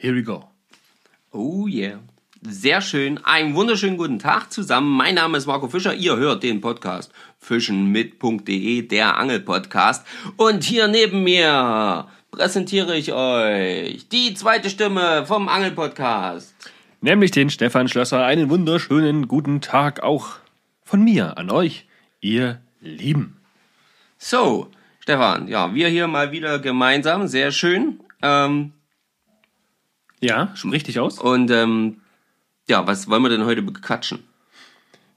Here we go. Oh yeah. Sehr schön. Einen wunderschönen guten Tag zusammen. Mein Name ist Marco Fischer. Ihr hört den Podcast fischenmit.de, der Angelpodcast. Und hier neben mir präsentiere ich euch die zweite Stimme vom Angelpodcast. Nämlich den Stefan Schlösser. Einen wunderschönen guten Tag auch von mir an euch, ihr Lieben. So, Stefan, ja, wir hier mal wieder gemeinsam. Sehr schön. Ähm, Ja, schon richtig aus? und ähm, ja, was wollen wir denn heute bequatschen?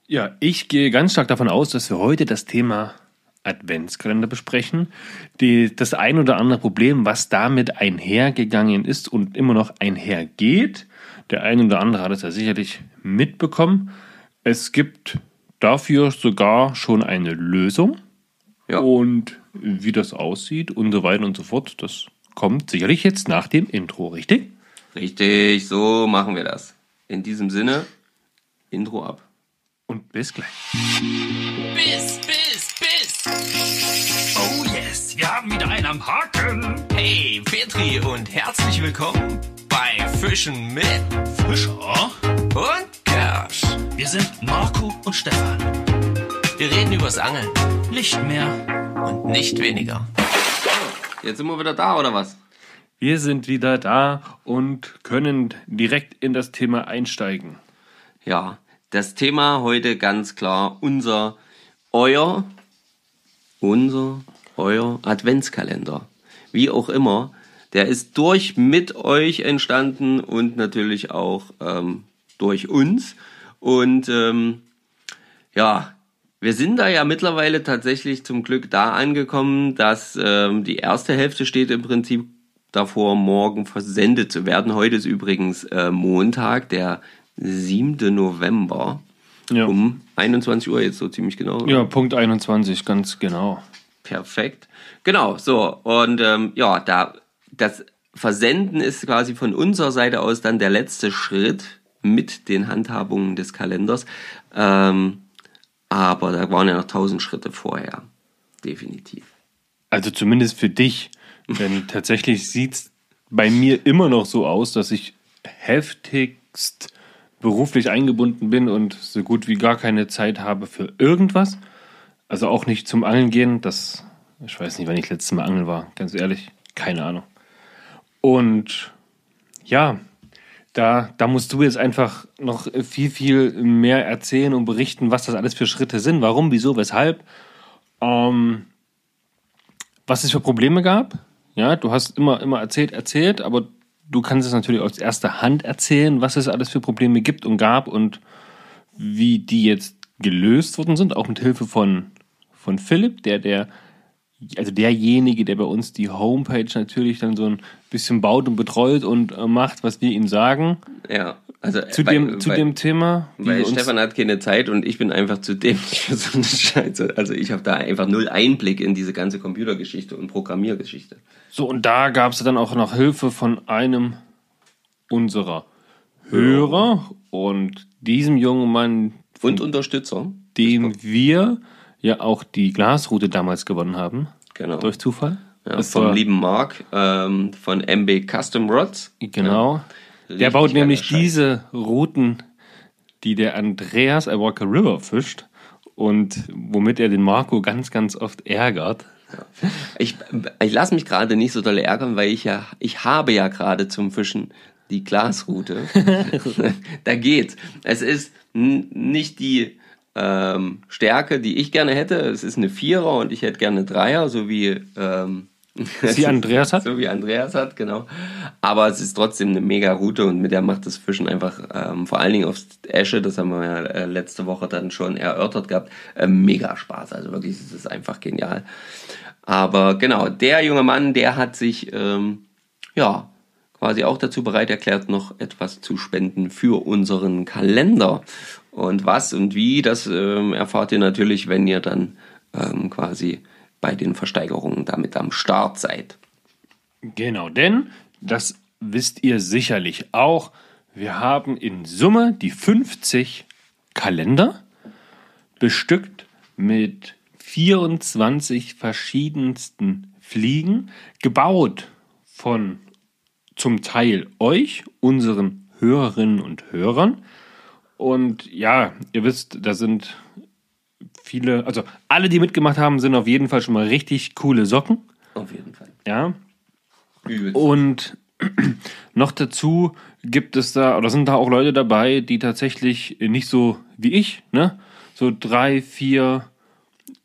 Ja, ich gehe ganz stark davon aus, dass wir heute das Thema Adventskalender besprechen. Die, das ein oder andere Problem, was damit einhergegangen ist und immer noch einhergeht. Der eine oder andere hat es ja sicherlich mitbekommen. Es gibt dafür sogar schon eine Lösung. Ja. Und wie das aussieht und so weiter und so fort, das kommt sicherlich jetzt nach dem Intro, richtig? Richtig, so machen wir das. In diesem Sinne, Intro ab. Und bis gleich. Biss, Biss, Biss. Oh yes, wir haben wieder einen am Haken. Hey, Petri und herzlich willkommen bei Fischen mit Fischer und Kersch. Wir sind Marco und Stefan. Wir reden übers Angeln. Nicht mehr und nicht weniger. Jetzt sind wir wieder da, oder was? Wir sind wieder da und können direkt in das Thema einsteigen. Ja, das Thema heute ganz klar unser, euer, unser, euer Adventskalender. Wie auch immer, der ist durch mit euch entstanden und natürlich auch ähm, durch uns. Und ähm, ja, wir sind da ja mittlerweile tatsächlich zum Glück da angekommen, dass ähm, die erste Hälfte steht im Prinzip davor, morgen versendet zu werden. Heute ist übrigens äh, Montag, der 7. November Ja. um 21 Uhr jetzt so ziemlich genau. Ja, Punkt 21, ganz genau. Perfekt. Genau, so. Und ähm, ja, da das Versenden ist quasi von unserer Seite aus dann der letzte Schritt mit den Handhabungen des Kalenders. Ähm, aber da waren ja noch tausend Schritte vorher. Definitiv. Also zumindest für dich. Denn tatsächlich sieht es bei mir immer noch so aus, dass ich heftigst beruflich eingebunden bin und so gut wie gar keine Zeit habe für irgendwas. Also auch nicht zum Angeln gehen. Das, ich weiß nicht, wann ich letztes Mal angeln war. Ganz ehrlich, keine Ahnung. Und ja, da, da musst du jetzt einfach noch viel, viel mehr erzählen und berichten, was das alles für Schritte sind. Warum, wieso, weshalb. Ähm, was es für Probleme gab. Ja, du hast immer, immer erzählt, erzählt, aber du kannst es natürlich aus erster Hand erzählen, was es alles für Probleme gibt und gab und wie die jetzt gelöst worden sind, auch mit Hilfe von, von Philipp, der, der, also derjenige, der bei uns die Homepage natürlich dann so ein bisschen baut und betreut und äh, macht, was wir ihm sagen. Ja, also Zu, weil- dem, zu weil- dem Thema. Weil Stefan hat keine Zeit und ich bin einfach zu dämlich für so eine Scheiße. Also ich habe da einfach null Einblick in diese ganze Computergeschichte und Programmiergeschichte. So, und da gab es dann auch noch Hilfe von einem unserer Hörer und diesem jungen Mann, Und Unterstützer. dem wir ja auch die Glasroute damals gewonnen haben. Genau. Durch Zufall. Ja, vom lieben Mark ähm, von MB Custom Rods. Genau. Der baut nämlich diese Routen, die der Andreas Walker River fischt und womit er den Marco ganz, ganz oft ärgert. Ich, ich lasse mich gerade nicht so doll ärgern, weil ich ja, ich habe ja gerade zum Fischen die Glasroute. da geht's. Es ist nicht die ähm, Stärke, die ich gerne hätte. Es ist eine Vierer und ich hätte gerne Dreier, so wie ähm, Sie Andreas hat? So wie Andreas hat, genau. Aber es ist trotzdem eine mega Route und mit der macht das Fischen einfach, ähm, vor allen Dingen aufs Esche, das haben wir ja äh, letzte Woche dann schon erörtert gehabt, äh, mega Spaß. Also wirklich, es ist einfach genial. Aber genau, der junge Mann, der hat sich, ähm, ja, quasi auch dazu bereit erklärt, noch etwas zu spenden für unseren Kalender. Und was und wie, das ähm, erfahrt ihr natürlich, wenn ihr dann ähm, quasi bei den Versteigerungen damit am Start seid. Genau, denn das wisst ihr sicherlich auch. Wir haben in Summe die 50 Kalender bestückt mit 24 verschiedensten Fliegen, gebaut von zum Teil euch, unseren Hörerinnen und Hörern. Und ja, ihr wisst, da sind viele, also alle, die mitgemacht haben, sind auf jeden Fall schon mal richtig coole Socken. Auf jeden Fall. Ja. Übelst. Und noch dazu gibt es da, oder sind da auch Leute dabei, die tatsächlich nicht so wie ich, ne? So drei, vier,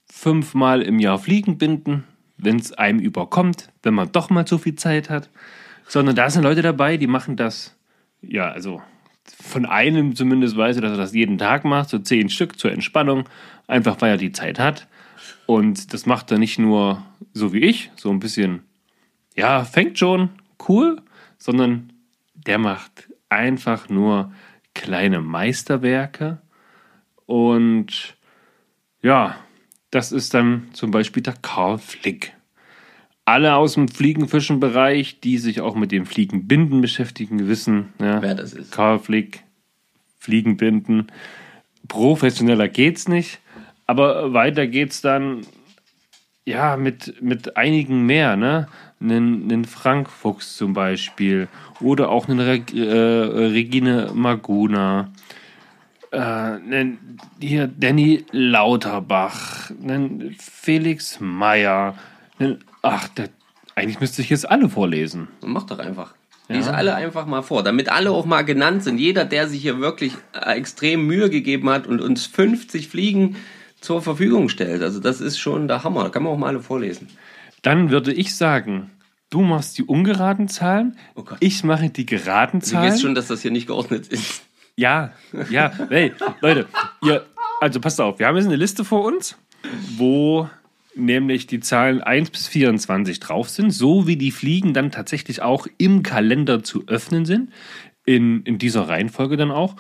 fünf Mal im Jahr Fliegen binden, wenn es einem überkommt, wenn man doch mal so viel Zeit hat. Sondern da sind Leute dabei, die machen das, ja, also von einem zumindest weiß ich, dass er das jeden Tag macht, so zehn Stück zur Entspannung, einfach weil er die Zeit hat. Und das macht er nicht nur so wie ich, so ein bisschen, ja, fängt schon, cool, sondern der macht einfach nur kleine Meisterwerke. Und ja, das ist dann zum Beispiel der Karl Flick. Alle aus dem Fliegenfischenbereich, die sich auch mit dem Fliegenbinden beschäftigen, wissen, ja, Wer das ist. Karl Flick, Fliegenbinden. Professioneller geht's nicht. Aber weiter geht's dann ja mit, mit einigen mehr, ne? Einen, Frank Fuchs zum Beispiel. Oder auch einen Reg äh, Regine Maguna. Äh, einen, hier Danny Lauterbach. Einen Felix Meyer. Einen, ach, der, eigentlich müsste ich jetzt alle vorlesen. Mach doch einfach. Lies alle einfach mal vor, damit alle auch mal genannt sind. Jeder, der sich hier wirklich äh, extrem Mühe gegeben hat und uns 50 Fliegen zur Verfügung stellt. Also das ist schon der Hammer. Da kann man auch mal alle vorlesen. Dann würde ich sagen, du machst die ungeraden Zahlen, Oh ich mache die geraden Du Zahlen. weißt schon, dass das hier nicht geordnet ist. Ja, ja, hey, Leute, ihr, also passt auf, wir haben jetzt eine Liste vor uns, wo nämlich die Zahlen 1 bis 24 drauf sind, so wie die Fliegen dann tatsächlich auch im Kalender zu öffnen sind, in, in dieser Reihenfolge dann auch.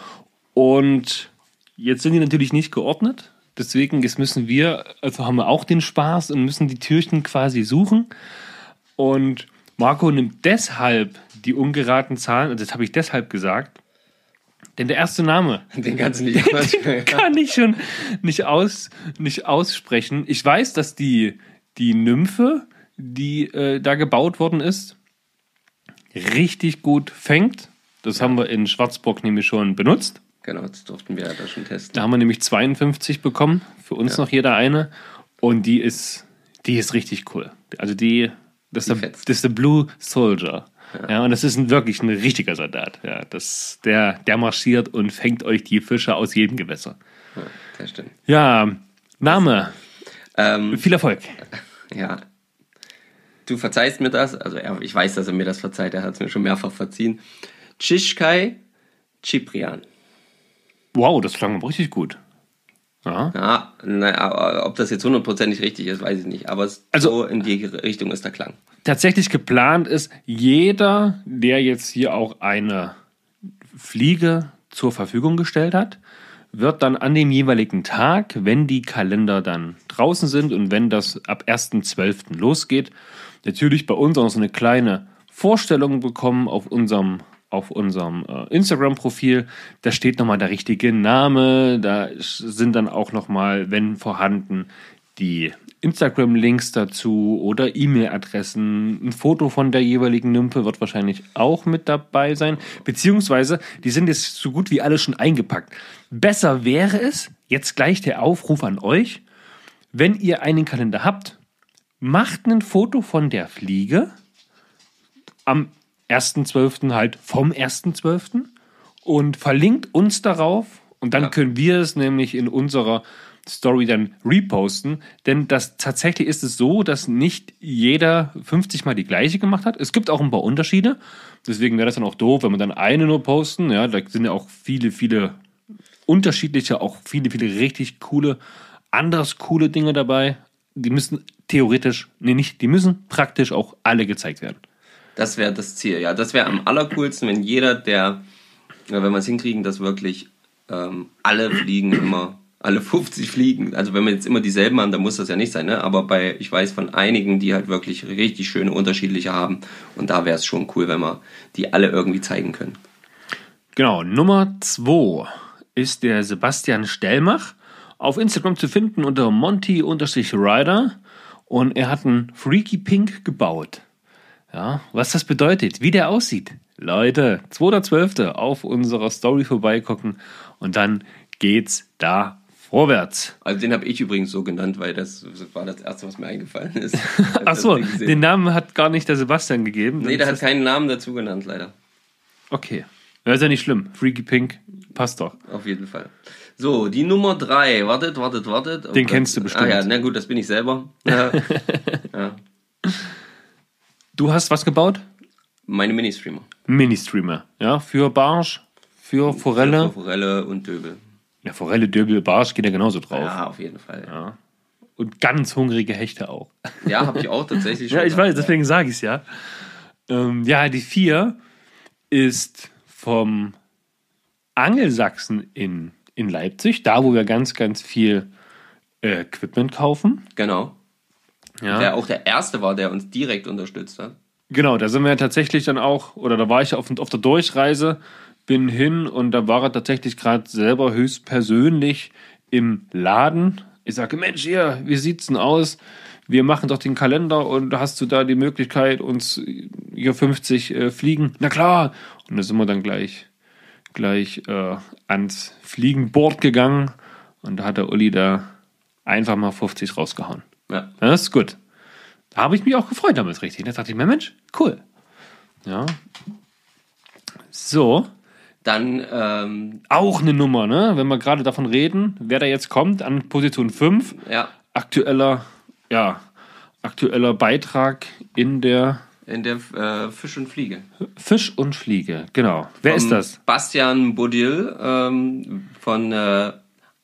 Und jetzt sind die natürlich nicht geordnet, deswegen jetzt müssen wir, also haben wir auch den Spaß und müssen die Türchen quasi suchen. Und Marco nimmt deshalb die ungeraden Zahlen, und das habe ich deshalb gesagt, denn der erste Name, Den kannst du nicht kann ich schon nicht, aus, nicht aussprechen. Ich weiß, dass die, die Nymphe, die äh, da gebaut worden ist, richtig gut fängt. Das haben wir in Schwarzburg nämlich schon benutzt. Genau, das durften wir ja da schon testen. Da haben wir nämlich 52 bekommen. Für uns noch jeder eine. Und die ist, die ist richtig cool. Also die, das, ist, der, das ist der Blue Soldier. Ja. und das ist ein, wirklich ein richtiger Soldat. Ja, das, der, der marschiert und fängt euch die Fische aus jedem Gewässer. Ja, das stimmt. Ja, Name. Ähm, Viel Erfolg. ja. Du verzeihst mir das. Also er, ich weiß, dass er mir das verzeiht. Er hat es mir schon mehrfach verziehen. Tschishkai Ciprian. Wow, das klang aber richtig gut. Ja. Ja, na, aber ob das jetzt hundertprozentig richtig ist, weiß ich nicht. Aber es, Also- so in die Richtung ist der Klang. Tatsächlich geplant ist, jeder, der jetzt hier auch eine Fliege zur Verfügung gestellt hat, wird dann an dem jeweiligen Tag, wenn die Kalender dann draußen sind und wenn das ab 1.12. losgeht, natürlich bei uns auch so eine kleine Vorstellung bekommen auf unserem, auf unserem äh, Instagram-Profil. Da steht nochmal der richtige Name, da sind dann auch nochmal, wenn vorhanden, die Instagram-Links dazu oder E-Mail-Adressen. Ein Foto von der jeweiligen Nymphe wird wahrscheinlich auch mit dabei sein. Beziehungsweise, die sind jetzt so gut wie alle schon eingepackt. Besser wäre es, jetzt gleich der Aufruf an euch, wenn ihr einen Kalender habt, macht ein Foto von der Fliege am 1.12. halt vom 1.12. und verlinkt uns darauf und dann Ja. können wir es nämlich in unserer Story dann reposten, denn das tatsächlich ist es so, dass nicht jeder 50 mal die gleiche gemacht hat. Es gibt auch ein paar Unterschiede, deswegen wäre das dann auch doof, wenn wir dann eine nur posten. Ja, da sind ja auch viele, viele unterschiedliche, auch viele, viele richtig coole, anders coole Dinge dabei. Die müssen theoretisch, nee, nicht, die müssen praktisch auch alle gezeigt werden. Das wäre das Ziel, ja. Das wäre am allercoolsten, wenn jeder, der, ja, wenn wir es hinkriegen, dass wirklich ähm, alle Fliegen immer, alle 50 Fliegen, also wenn wir jetzt immer dieselben haben, dann muss das ja nicht sein, ne? Aber bei, ich weiß von einigen, die halt wirklich richtig schöne unterschiedliche haben. Und da wäre es schon cool, wenn wir die alle irgendwie zeigen können. Genau, Nummer 2 ist der Sebastian Stellmach. Auf Instagram zu finden unter Monty-Rider. Und er hat einen Freaky Pink gebaut. Ja, was das bedeutet, wie der aussieht. Leute, 2.12. auf unserer Story vorbeigucken und dann geht's da vorwärts. Also den habe ich übrigens so genannt, weil das war das Erste, was mir eingefallen ist. Ach so, den Namen hat gar nicht der Sebastian gegeben. Nee, der hat keinen Namen dazu genannt, leider. Okay. Ja, ist ja nicht schlimm. Freaky Pink passt doch. Auf jeden Fall. So, die Nummer drei. Wartet, wartet, wartet. Oh Den Gott. kennst du bestimmt. Ah ja, na gut, das bin ich selber. Ja. ja. Du hast was gebaut? Meine Ministreamer. Mini-Streamer. Ja, für Barsch, für Forelle. Für Forelle und Döbel. Ja, Forelle, Döbel, Barsch geht ja genauso drauf. Ja, auf jeden Fall. Ja, Und ganz hungrige Hechte auch. ja habe ich auch tatsächlich schon. Ja, ich gehabt, weiß, deswegen sage ich es ja. Ähm, ja, die vier ist vom Angelsachsen in, in Leipzig, da wo wir ganz, ganz viel äh, Equipment kaufen. Genau. Ja. Der auch der Erste war, der uns direkt unterstützt hat. Genau, da sind wir tatsächlich dann auch, oder da war ich auf, auf der Durchreise, bin hin und da war er tatsächlich gerade selber höchstpersönlich im Laden. Ich sage, Mensch, hier, wie sieht's denn aus? Wir machen doch den Kalender und hast du da die Möglichkeit, uns hier 50 äh, Fliegen? Na klar. Und da sind wir dann gleich, gleich äh, ans Fliegenboard gegangen und da hat der Uli da einfach mal 50 rausgehauen. Ja. Das ist gut. Da habe ich mich auch gefreut damals richtig. Da dachte ich mir, Mensch, cool. Ja. So, Dann, ähm, auch eine Nummer, ne? Wenn wir gerade davon reden, wer da jetzt kommt an Position 5, ja, aktueller, ja, aktueller Beitrag in der in der äh, Fisch und Fliege. Fisch und Fliege. Genau. Wer ist Vom das? Bastian Budil ähm, von äh,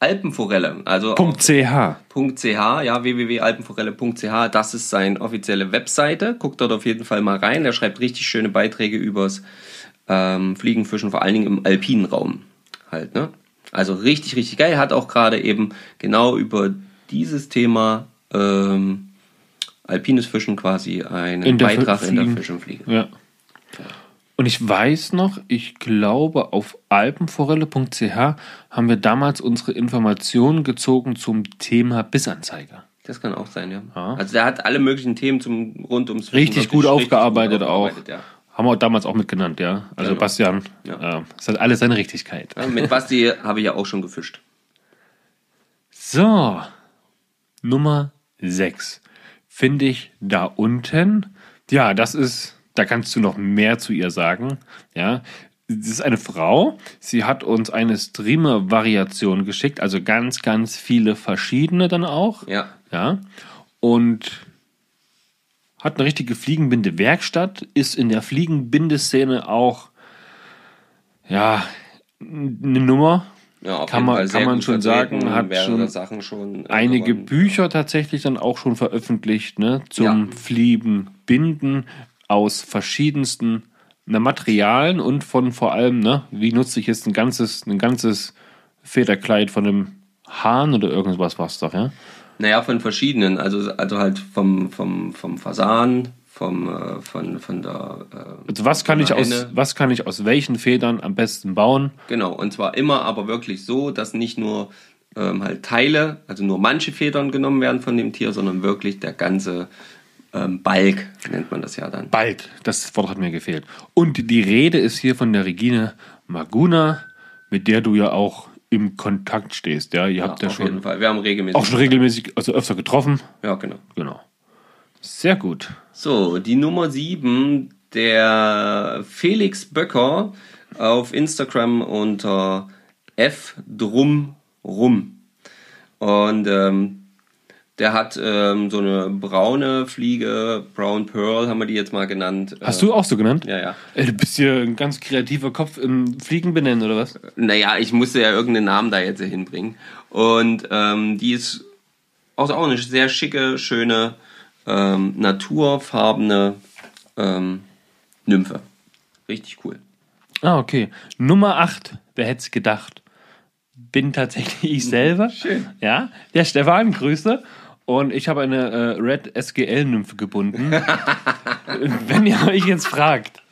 Alpenforelle. Also .ch. .ch, ja, www.alpenforelle.ch, das ist seine offizielle Webseite. Guckt dort auf jeden Fall mal rein. Er schreibt richtig schöne Beiträge übers ähm, Fliegen, Fischen, vor allen Dingen im alpinen Raum halt, ne? Also richtig, richtig geil. Hat auch gerade eben genau über dieses Thema ähm, alpines Fischen quasi einen In Beitrag in der Fliegen. Fisch und Fliege. Ja. Und ich weiß noch, ich glaube, auf alpenforelle.ch haben wir damals unsere Informationen gezogen zum Thema Bissanzeiger. Das kann auch sein, ja. Ja. Also der hat alle möglichen Themen zum rund ums Fischen Richtig gut aufgearbeitet auch. aufgearbeitet, Ja. Haben wir damals auch mitgenannt, ja. Also Genau. Bastian, Ja. äh, das hat alles seine Richtigkeit. Ja, mit Basti habe ich ja auch schon gefischt. So, Nummer 6. Finde ich da unten. Ja, das ist, da kannst du noch mehr zu ihr sagen. Ja, das ist eine Frau. Sie hat uns eine Streamer-Variation geschickt, also ganz, ganz viele verschiedene dann auch. Ja. Ja. Und hat eine richtige Fliegenbinde-Werkstatt, ist in der Fliegenbindeszene auch, ja, eine Nummer. Ja, Kann man- kann man schon sagen, hat schon schon. äh, einige gewonnen. Bücher tatsächlich dann auch schon veröffentlicht, ne, zum Ja. Fliegenbinden aus verschiedensten na, Materialien und von vor allem, ne, wie nutze ich jetzt ein ganzes, ein ganzes Federkleid von einem Hahn oder irgendwas was doch, ja? Naja, von verschiedenen. Also, also halt vom, vom, vom Fasan, vom, äh, von, von der. Äh, Also was kann ich aus, was kann ich aus welchen Federn am besten bauen? Genau, und zwar immer aber wirklich so, dass nicht nur ähm, halt Teile, also nur manche Federn genommen werden von dem Tier, sondern wirklich der ganze ähm, Balk, nennt man das ja dann. Bald, das Wort hat mir gefehlt. Und die Rede ist hier von der Regine Maguna, mit der du ja auch im Kontakt stehst, ja? Ihr habt ja auf schon jeden Fall. Wir haben regelmäßig. auch schon regelmäßig, also öfter getroffen. Ja, genau. Genau. Sehr gut. So, die Nummer 7, der Felix Böcker auf Instagram unter fdrumrum. Und ähm, der hat ähm, so eine braune Fliege, Brown Pearl haben wir die jetzt mal genannt. Hast du auch so genannt? Ja, ja. Ey, du bist hier ein ganz kreativer Kopf im Fliegen benennen, oder was? Naja, ich musste ja irgendeinen Namen da jetzt hinbringen. Und ähm, die ist auch eine sehr schicke, schöne, ähm, naturfarbene ähm, Nymphe. Richtig cool. Ah, okay. Nummer 8, wer hätte es gedacht? Bin tatsächlich ich selber. Schön. Ja, der Stefan, Grüße. Und ich habe eine äh, Red SGL-Nymphe gebunden. Wenn ihr euch jetzt fragt,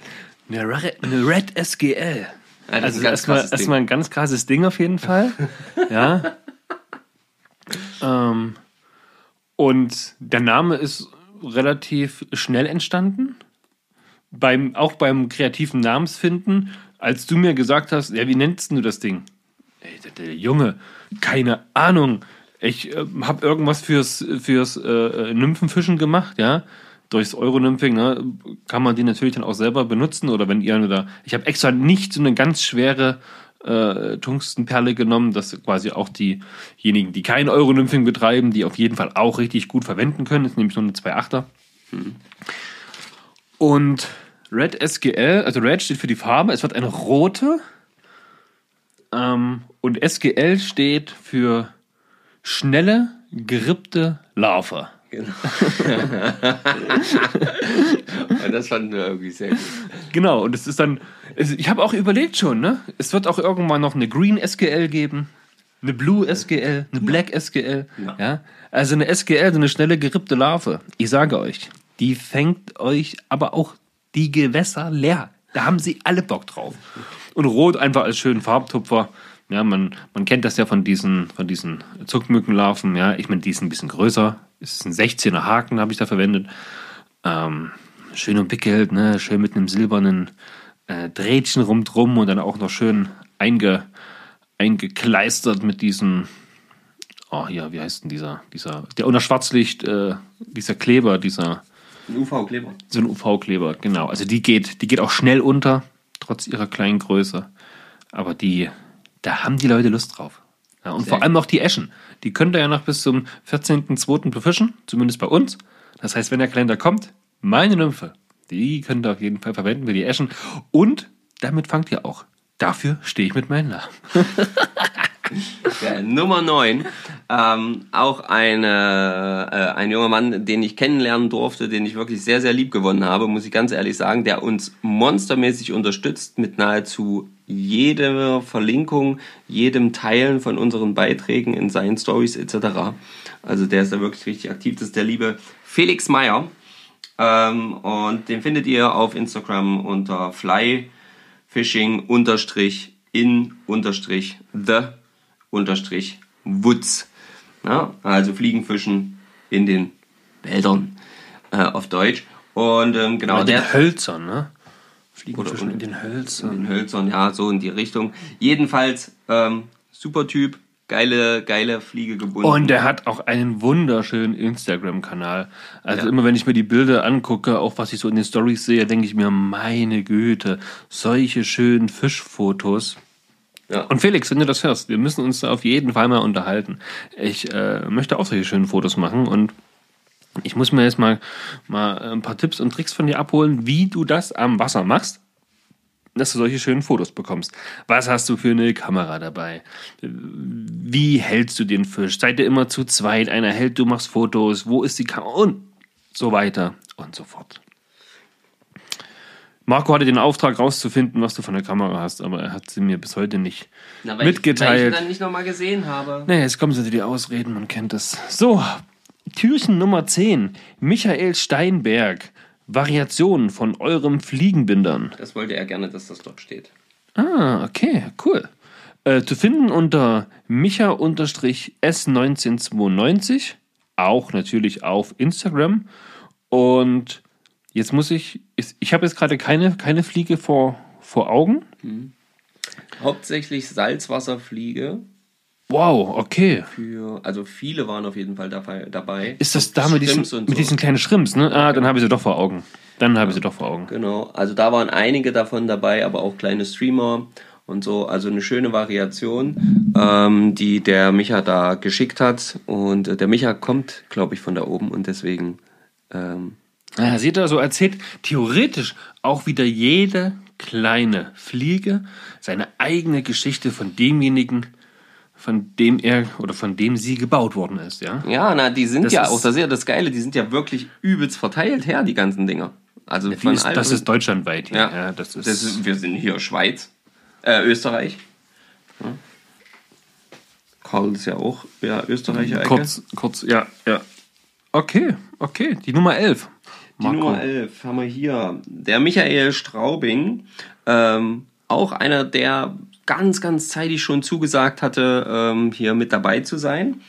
eine Red, eine Red SGL. Ja, das ist Also ein ganz erstmal Ding. ein ganz krasses Ding auf jeden Fall. ja. ähm, und der Name ist relativ schnell entstanden. beim, auch beim kreativen Namensfinden, als du mir gesagt hast, ja, wie nennst du das Ding? Ey, der, Junge, keine Ahnung. Ich äh, habe irgendwas fürs, fürs äh, Nymphenfischen gemacht, ja. Durchs Euronymphing ne, kann man die natürlich dann auch selber benutzen. Oder wenn ihr da. Ich habe extra nicht so eine ganz schwere äh, Tungstenperle genommen, dass quasi auch diejenigen, die kein Euronymphing betreiben, die auf jeden Fall auch richtig gut verwenden können. Das ist nämlich nur eine 2.8er. Hm. Und Red SGL, also Red steht für die Farbe, es wird eine rote. Ähm, und SGL steht für schnelle, gerippte Larve. Genau. und das fanden wir irgendwie sehr gut. Genau, und es ist dann, ich habe auch überlegt schon, ne? Es wird auch irgendwann noch eine Green SGL geben, eine Blue SGL, eine Black SGL. Ja. ja. Also eine SGL, so eine schnelle gerippte Larve. Ich sage euch, die fängt euch aber auch die Gewässer leer. Da haben sie alle Bock drauf. Und Rot einfach als schönen Farbtupfer. Ja, man, man kennt das ja von diesen, von diesen Zuckmückenlarven. Ja, ich meine, die ist ein bisschen größer. Es ist ein 16er Haken, habe ich da verwendet. Ähm, schön umwickelt, ne? schön mit einem silbernen äh, Drähtchen rumdrum und dann auch noch schön einge, eingekleistert mit diesem, oh ja, wie heißt denn dieser, dieser, der unter Schwarzlicht, äh, dieser Kleber, dieser. Ein UV-Kleber. So ein UV-Kleber, genau. Also die geht, die geht auch schnell unter, trotz ihrer kleinen Größe. Aber die, da haben die Leute Lust drauf. Ja, und Sehr vor allem auch die Eschen. Die könnt ihr ja noch bis zum 14.02. befischen, zumindest bei uns. Das heißt, wenn der Kalender kommt, meine Nymphe, die könnt ihr auf jeden Fall verwenden für die Eschen. Und damit fangt ihr auch. Dafür stehe ich mit Namen. Ja, Nummer 9. Ähm, auch eine, äh, ein junger Mann, den ich kennenlernen durfte, den ich wirklich sehr, sehr lieb gewonnen habe, muss ich ganz ehrlich sagen, der uns monstermäßig unterstützt mit nahezu jeder Verlinkung, jedem Teilen von unseren Beiträgen in seinen Stories etc. Also der ist da wirklich richtig aktiv. Das ist der liebe Felix Meyer. Ähm, und den findet ihr auf Instagram unter flyfishing unterstrich in unterstrich the unterstrich woods. Ja, also Fliegenfischen in den Wäldern äh, auf Deutsch. Und ähm, genau Oder der. Hölzern, ne? Fliegenfischen in den Hölzern. In den Hölzern, ja, so in die Richtung. Jedenfalls, ähm, super Typ, geile, geile Fliege gebunden. Und der hat auch einen wunderschönen Instagram-Kanal. Also ja. immer wenn ich mir die Bilder angucke, auch was ich so in den Stories sehe, denke ich mir, meine Güte, solche schönen Fischfotos. Ja. Und Felix, wenn du das hörst, wir müssen uns da auf jeden Fall mal unterhalten. Ich äh, möchte auch solche schönen Fotos machen und ich muss mir jetzt mal, mal ein paar Tipps und Tricks von dir abholen, wie du das am Wasser machst, dass du solche schönen Fotos bekommst. Was hast du für eine Kamera dabei? Wie hältst du den Fisch? Seid ihr immer zu zweit? Einer hält, du machst Fotos. Wo ist die Kamera? Und so weiter und so fort. Marco hatte den Auftrag rauszufinden, was du von der Kamera hast, aber er hat sie mir bis heute nicht Na, weil mitgeteilt. Ich, weil ich dann nicht nochmal gesehen habe. Naja, jetzt kommen sie die Ausreden, man kennt das. So, Türchen Nummer 10. Michael Steinberg. Variationen von eurem Fliegenbindern. Das wollte er gerne, dass das dort steht. Ah, okay, cool. Äh, zu finden unter micha-s1992, auch natürlich auf Instagram. Und jetzt muss ich, ich habe jetzt gerade keine, keine Fliege vor, vor Augen. Hm. Hauptsächlich Salzwasserfliege. Wow, okay. Für, also viele waren auf jeden Fall dabei. Ist das da mit diesen, so. mit diesen kleinen Schrimps, ne? Ah, dann habe ich sie doch vor Augen. Dann habe ich sie doch vor Augen. Genau, also da waren einige davon dabei, aber auch kleine Streamer und so. Also eine schöne Variation, ähm, die der Micha da geschickt hat. Und äh, der Micha kommt, glaube ich, von da oben und deswegen. Ähm, ja, seht ihr, so erzählt theoretisch auch wieder jede kleine Fliege seine eigene Geschichte von demjenigen, von dem er oder von dem sie gebaut worden ist, ja? Ja, na, die sind das ja auch, das ist ja das Geile, die sind ja wirklich übelst verteilt her, die ganzen Dinger. Also ja, von ist, das ist deutschlandweit hier. Ja, ja das, ist das ist, wir sind hier Schweiz, äh, Österreich. Ja. Karl ist ja auch ja, Österreicher. Kurz, kurz, ja, ja. Okay, okay, die Nummer 11. Die Nummer 11 haben wir hier. Der Michael Straubing, ähm, auch einer der ganz, ganz zeitig schon zugesagt hatte, ähm, hier mit dabei zu sein.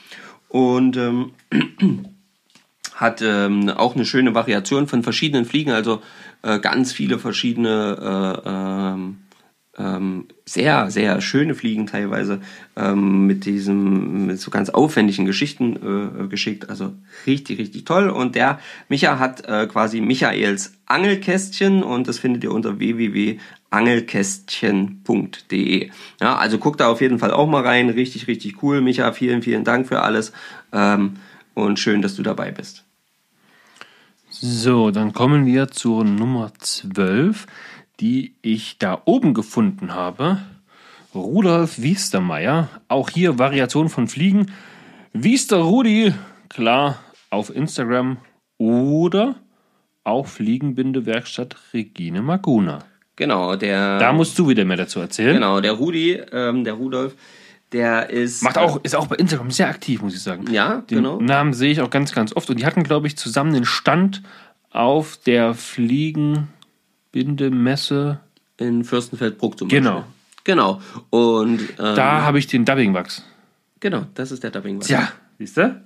Und ähm, hat ähm, auch eine schöne Variation von verschiedenen Fliegen, also äh, ganz viele verschiedene, äh, ähm, ähm, sehr, sehr schöne Fliegen teilweise ähm, mit diesem, mit so ganz aufwendigen Geschichten äh, geschickt. Also richtig, richtig toll. Und der Micha hat äh, quasi Michaels Angelkästchen und das findet ihr unter www.angelkästchen.de. Ja, also guckt da auf jeden Fall auch mal rein. Richtig, richtig cool. Micha, vielen, vielen Dank für alles. Ähm, und schön, dass du dabei bist. So, dann kommen wir zur Nummer 12, die ich da oben gefunden habe. Rudolf Wiestermeier. Auch hier Variation von Fliegen. Wiester Rudi, klar, auf Instagram oder auch Fliegenbindewerkstatt Regine Maguna. Genau, der. Da musst du wieder mehr dazu erzählen. Genau, der Rudi, ähm, der Rudolf, der ist. Macht auch, ist auch bei Instagram sehr aktiv, muss ich sagen. Ja, Den genau. Namen sehe ich auch ganz, ganz oft. Und die hatten, glaube ich, zusammen den Stand auf der Fliegenbindemesse. In Fürstenfeldbruck zum Genau. Beispiel. Genau. Und ähm, Da habe ich den Dubbingwachs. genau, das ist der Dubbing. Tja, siehst du?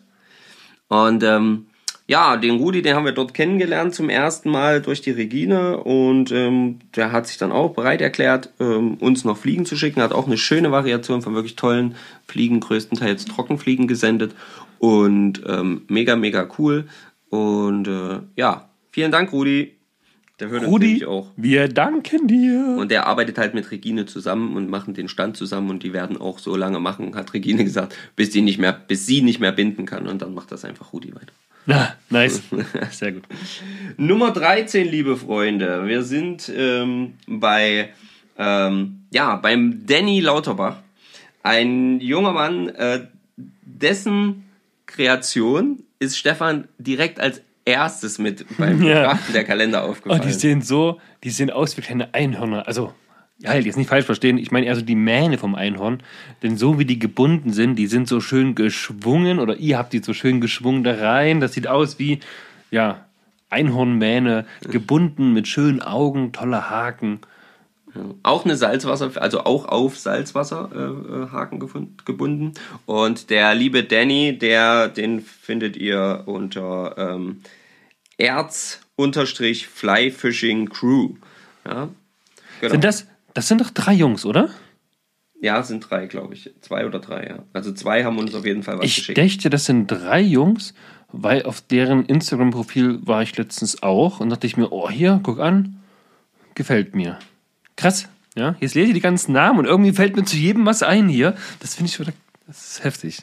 Und ähm, ja, den Rudi, den haben wir dort kennengelernt zum ersten Mal durch die Regine und ähm, der hat sich dann auch bereit erklärt, ähm, uns noch Fliegen zu schicken. Hat auch eine schöne Variation von wirklich tollen Fliegen, größtenteils Trockenfliegen gesendet und ähm, mega, mega cool. Und äh, ja, vielen Dank, Rudi. Der hört Rudi, auch. wir danken dir. Und der arbeitet halt mit Regine zusammen und machen den Stand zusammen und die werden auch so lange machen, hat Regine gesagt, bis die nicht mehr, bis sie nicht mehr binden kann und dann macht das einfach Rudi weiter. Na, nice. Sehr gut. Nummer 13, liebe Freunde. Wir sind ähm, bei, ähm, ja, beim Danny Lauterbach. Ein junger Mann, äh, dessen Kreation ist Stefan direkt als erstes mit beim Ja. Betrachten der Kalender Oh, aufgefallen. die sehen so, die sehen aus wie kleine Einhörner. Also, ja, jetzt nicht falsch verstehen. Ich meine eher so die Mähne vom Einhorn. Denn so wie die gebunden sind, die sind so schön geschwungen oder ihr habt die so schön geschwungen da rein. Das sieht aus wie, ja, Einhornmähne, gebunden mit schönen Augen, toller Haken. Auch eine Salzwasser, also auch auf Salzwasserhaken äh, gefun- gebunden. Und der liebe Danny, der, den findet ihr unter ähm, Erz-Fly Fishing Crew. Ja, genau. Sind das, das sind doch drei Jungs, oder? ja, sind drei, glaube ich. Zwei oder drei, ja. Also zwei haben uns auf jeden Fall was Ich geschickt. dächte, das sind drei Jungs, weil auf deren Instagram-Profil war ich letztens auch und dachte ich mir, oh, hier, guck an, gefällt mir. Krass, ja. Jetzt lese ich die ganzen Namen und irgendwie fällt mir zu jedem was ein hier. Das finde ich schon, das ist heftig.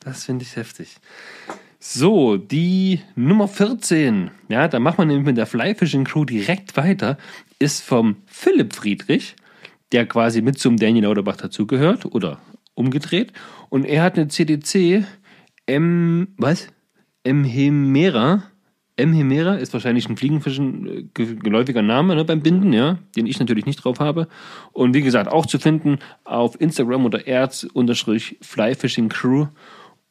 Das finde ich heftig. So, die Nummer 14, ja, da macht man nämlich mit der Fly Fishing Crew direkt weiter, ist vom Philipp Friedrich, der quasi mit zum Daniel Lauterbach dazugehört oder umgedreht. Und er hat eine CDC M, was? M Hemera. M Hemera ist wahrscheinlich ein Fliegenfischen äh, ge- geläufiger Name ne, beim Binden, ja, den ich natürlich nicht drauf habe. Und wie gesagt, auch zu finden auf Instagram unter erz-flyfishing crew.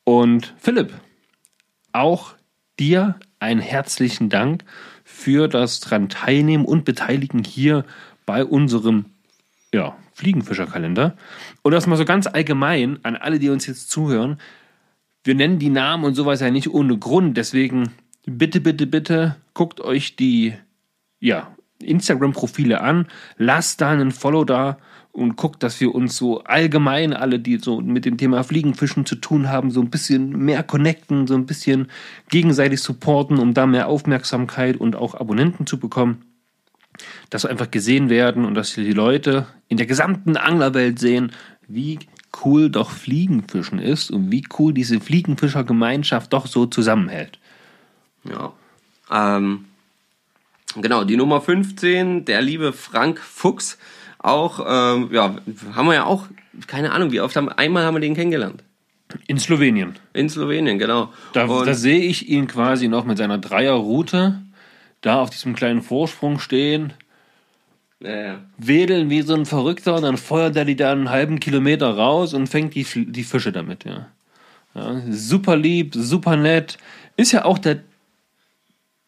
Und Philipp, auch dir einen herzlichen Dank für das dran teilnehmen und beteiligen hier bei unserem ja, Fliegenfischerkalender. Und das mal so ganz allgemein an alle, die uns jetzt zuhören. Wir nennen die Namen und sowas ja nicht ohne Grund. Deswegen bitte, bitte, bitte guckt euch die ja, Instagram-Profile an, lasst da einen Follow da und guckt, dass wir uns so allgemein alle, die so mit dem Thema Fliegenfischen zu tun haben, so ein bisschen mehr connecten, so ein bisschen gegenseitig supporten, um da mehr Aufmerksamkeit und auch Abonnenten zu bekommen. Dass wir einfach gesehen werden und dass die Leute in der gesamten Anglerwelt sehen, wie cool doch Fliegenfischen ist und wie cool diese Fliegenfischergemeinschaft doch so zusammenhält. Ja. Ähm, genau, die Nummer 15, der liebe Frank Fuchs. Auch, ähm, ja, haben wir ja auch, keine Ahnung, wie oft haben, einmal haben wir den kennengelernt. In Slowenien. In Slowenien, genau. Da, da sehe ich ihn quasi noch mit seiner Dreierroute da auf diesem kleinen Vorsprung stehen, ja, ja. wedeln wie so ein Verrückter und dann feuert er die da einen halben Kilometer raus und fängt die, die Fische damit, ja. ja. Super lieb, super nett. Ist ja auch der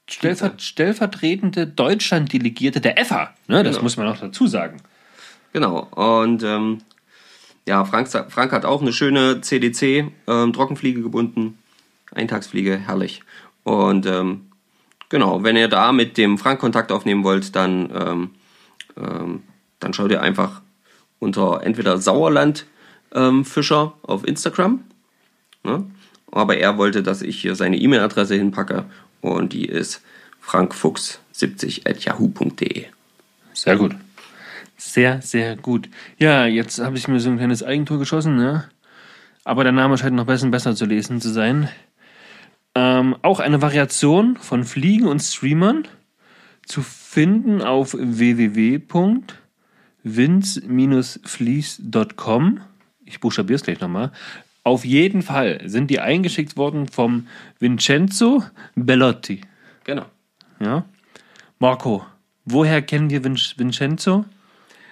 stellver stellvertretende Deutschland-Delegierte der EFA, ne? Das Genau. muss man auch dazu sagen. Genau. Und ähm, ja, Frank, Frank hat auch eine schöne CDC, ähm, Trockenfliege gebunden. Eintagsfliege, herrlich. Und ähm, genau, wenn ihr da mit dem Frank Kontakt aufnehmen wollt, dann, ähm, ähm, dann schaut ihr einfach unter entweder Sauerland ähm, Fischer auf Instagram. Ne? Aber er wollte, dass ich hier seine E-Mail-Adresse hinpacke und die ist frankfuchs70 at yahoo.de. Sehr gut. Sehr, sehr gut. Ja, jetzt habe ich mir so ein kleines Eigentor geschossen, ne? Aber der Name scheint noch besser besser zu lesen zu sein. Ähm, auch eine Variation von Fliegen und Streamern zu finden auf www.winz-fleece.com. Ich buchstabiere es gleich nochmal. Auf jeden Fall sind die eingeschickt worden vom Vincenzo Bellotti. Genau. Ja. Marco, woher kennen wir Vin Vincenzo?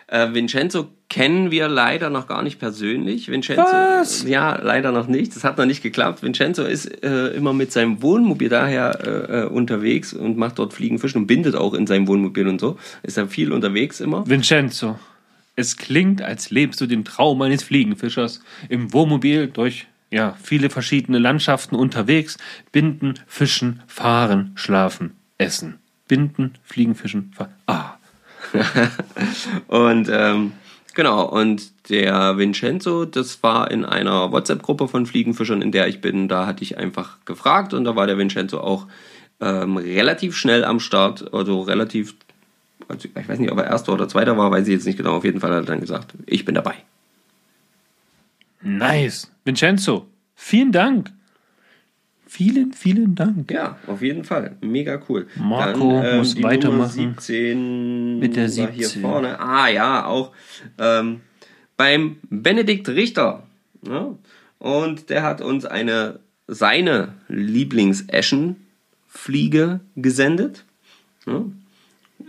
Äh, Vincenzo kennen wir leider noch gar nicht persönlich. Vincenzo, Was? Ja, leider noch nicht. Das hat noch nicht geklappt. Vincenzo ist äh, immer mit seinem Wohnmobil daher äh, äh, unterwegs und macht dort Fliegen, Fischen und bindet auch in seinem Wohnmobil und so. Ist er viel unterwegs immer. Vincenzo, es klingt, als lebst du den Traum eines Fliegenfischers im Wohnmobil durch ja, viele verschiedene Landschaften unterwegs. Binden, fischen, fahren, schlafen, essen. Binden, fliegen, fischen, fahren. Ah. Und ähm, genau, und der Vincenzo, das war in einer WhatsApp-Gruppe von Fliegenfischern, in der ich bin. Da hatte ich einfach gefragt und da war der Vincenzo auch ähm, relativ schnell am Start, also relativ, also ich weiß nicht, ob er erster oder zweiter war, weiß ich jetzt nicht genau. Auf jeden Fall hat er dann gesagt, ich bin dabei. Nice. Vincenzo, vielen Dank. Vielen, vielen Dank. Ja, auf jeden Fall. Mega cool. Marco muss die weitermachen. Nummer 17 Mit der war hier 17. vorne. Ah ja, auch ähm, beim Benedikt Richter. Ja? Und der hat uns eine seine Lieblings-Eschen-Fliege gesendet. Ja?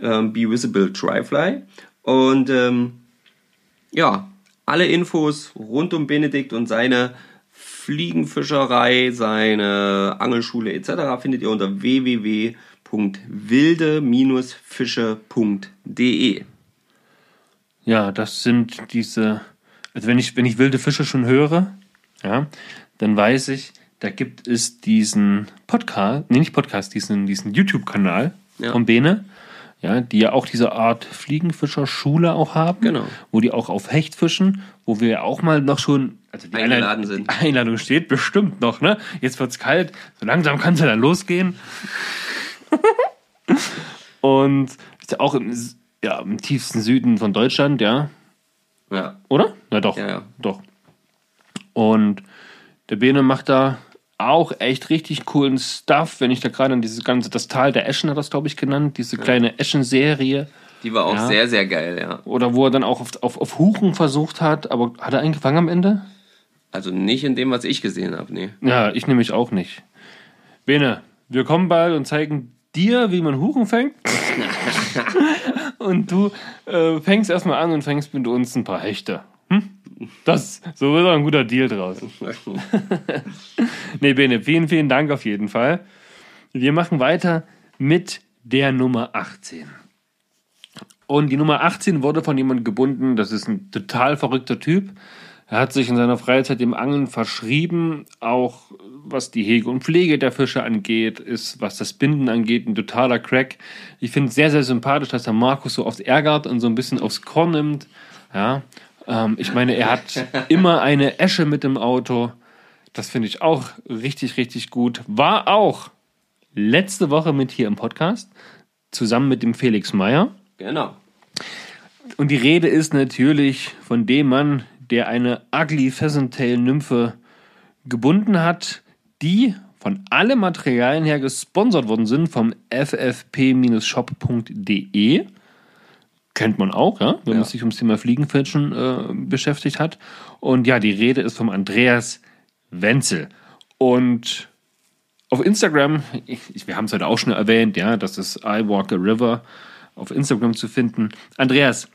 Ähm, Be Visible Tryfly. Und ähm, ja, alle Infos rund um Benedikt und seine Fliegenfischerei, seine Angelschule etc. findet ihr unter www.wilde-fische.de. Ja, das sind diese. Also wenn ich, wenn ich wilde Fische schon höre, ja, dann weiß ich, da gibt es diesen Podcast, nee, nicht Podcast, diesen, diesen YouTube-Kanal Ja. von Bene, ja, die ja auch diese Art Fliegenfischer-Schule auch haben, Genau. wo die auch auf Hecht fischen, wo wir ja auch mal noch schon, also die Eingeladen Einladung- sind. Die Einladung steht bestimmt noch, ne? Jetzt wird's kalt, so langsam kann es ja dann losgehen. Und ist ja auch im, ja, im tiefsten Süden von Deutschland, ja, Ja, oder? Ja, doch. Ja, ja. Doch. Und der Bene macht da auch echt richtig coolen Stuff, wenn ich da gerade an dieses ganze, das Tal der Eschen hat das, glaube ich, genannt, diese kleine Eschen-Serie. die war auch Ja. sehr, sehr geil, ja. Oder wo er dann auch auf, auf, auf Huchen versucht hat, aber hat er einen gefangen am Ende? Also nicht in dem, was ich gesehen habe, nee. Ja, ich nämlich auch nicht. Bene, wir kommen bald und zeigen dir, wie man Huchen fängt. und du äh, fängst erstmal an und fängst mit uns ein paar Hechte. Hm? Das, so wird doch ein guter Deal draus. Nee, Bene, vielen, vielen Dank auf jeden Fall. Wir machen weiter mit der Nummer 18. Und die Nummer 18 wurde von jemandem gebunden, das ist ein total verrückter Typ. Er hat sich in seiner Freizeit dem Angeln verschrieben, auch was die Hege und Pflege der Fische angeht, ist, was das Binden angeht, ein totaler Crack. Ich finde es sehr, sehr sympathisch, dass der Markus so oft ärgert und so ein bisschen aufs Korn nimmt. Ja, ähm, ich meine, er hat immer eine Esche mit im Auto. Das finde ich auch richtig, richtig gut. War auch letzte Woche mit hier im Podcast, zusammen mit dem Felix Meyer. Genau. Und die Rede ist natürlich von dem Mann, der eine Ugly Pheasant Tail Nymphe gebunden hat, die von allen Materialien her gesponsert worden sind vom ffp-shop.de. Kennt man auch, ja, wenn man Ja. sich ums Thema Fliegenfischen äh, beschäftigt hat. Und ja, die Rede ist vom Andreas Wenzel. Und auf Instagram, ich- wir haben es heute auch schon erwähnt, ja, das ist I Walk a River auf Instagram zu finden. Andreas,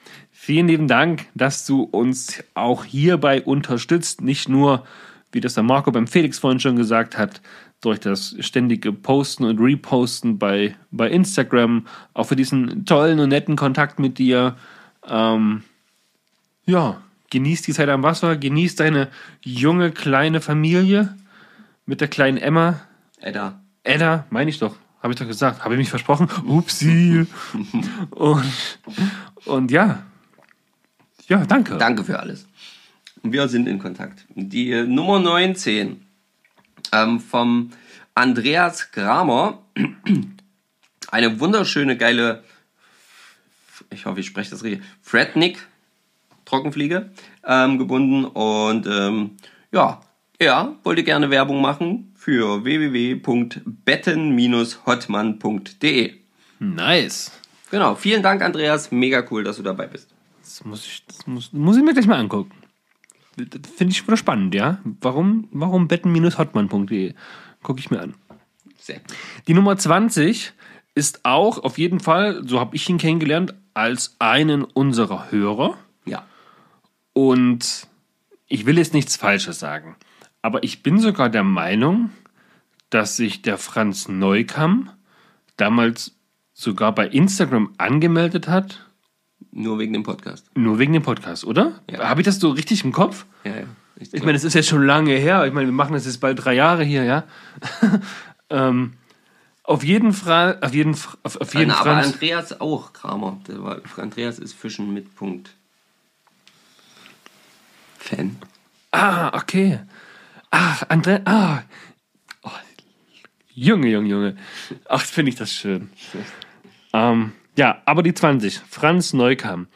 vielen lieben Dank, dass du uns auch hierbei unterstützt. Nicht nur, wie das der Marco beim Felix vorhin schon gesagt hat, durch das ständige Posten und Reposten bei, bei Instagram, auch für diesen tollen und netten Kontakt mit dir. Ähm, ja, genieß die Zeit am Wasser, genieß deine junge kleine Familie mit der kleinen Emma, Edda. Edda, meine ich doch. Habe ich doch gesagt. Habe ich mich versprochen? Upsi. und, und ja. Ja, danke. Danke für alles. Wir sind in Kontakt. Die äh, Nummer 19 ähm, vom Andreas Kramer. Eine wunderschöne, geile, ich hoffe, ich spreche das richtig, Frednick Trockenfliege ähm, gebunden. Und ähm, ja, er wollte gerne Werbung machen für www.betten-hotmann.de. Nice. Genau, vielen Dank, Andreas. Mega cool, dass du dabei bist. Das muss ich, das muss, muss ich mir gleich mal angucken. Finde ich wieder spannend, ja? Warum, warum betten-hotmann.de? Gucke ich mir an. Sehr. Die Nummer 20 ist auch auf jeden Fall, so habe ich ihn kennengelernt, als einen unserer Hörer. Ja. Und ich will jetzt nichts Falsches sagen, aber ich bin sogar der Meinung, dass sich der Franz Neukamm damals sogar bei Instagram angemeldet hat, Nur wegen dem Podcast. nur wegen dem Podcast, oder? Ja. Habe ich das so richtig im Kopf? Ja, ja. Ich, Ich meine, es ist jetzt schon lange her. Ich meine, wir machen das jetzt bald drei Jahre hier, ja. ähm, auf jeden Fall, auf jeden, F- auf, auf jeden aber Franz. Andreas auch, Kramer. War, Andreas ist Fischen mit Punkt. Fan. Ah, okay. Ach, André. Ah. Oh, Junge, Junge, Junge. Ach, finde ich das schön. Ähm, ja, aber die 20. Franz Neukam.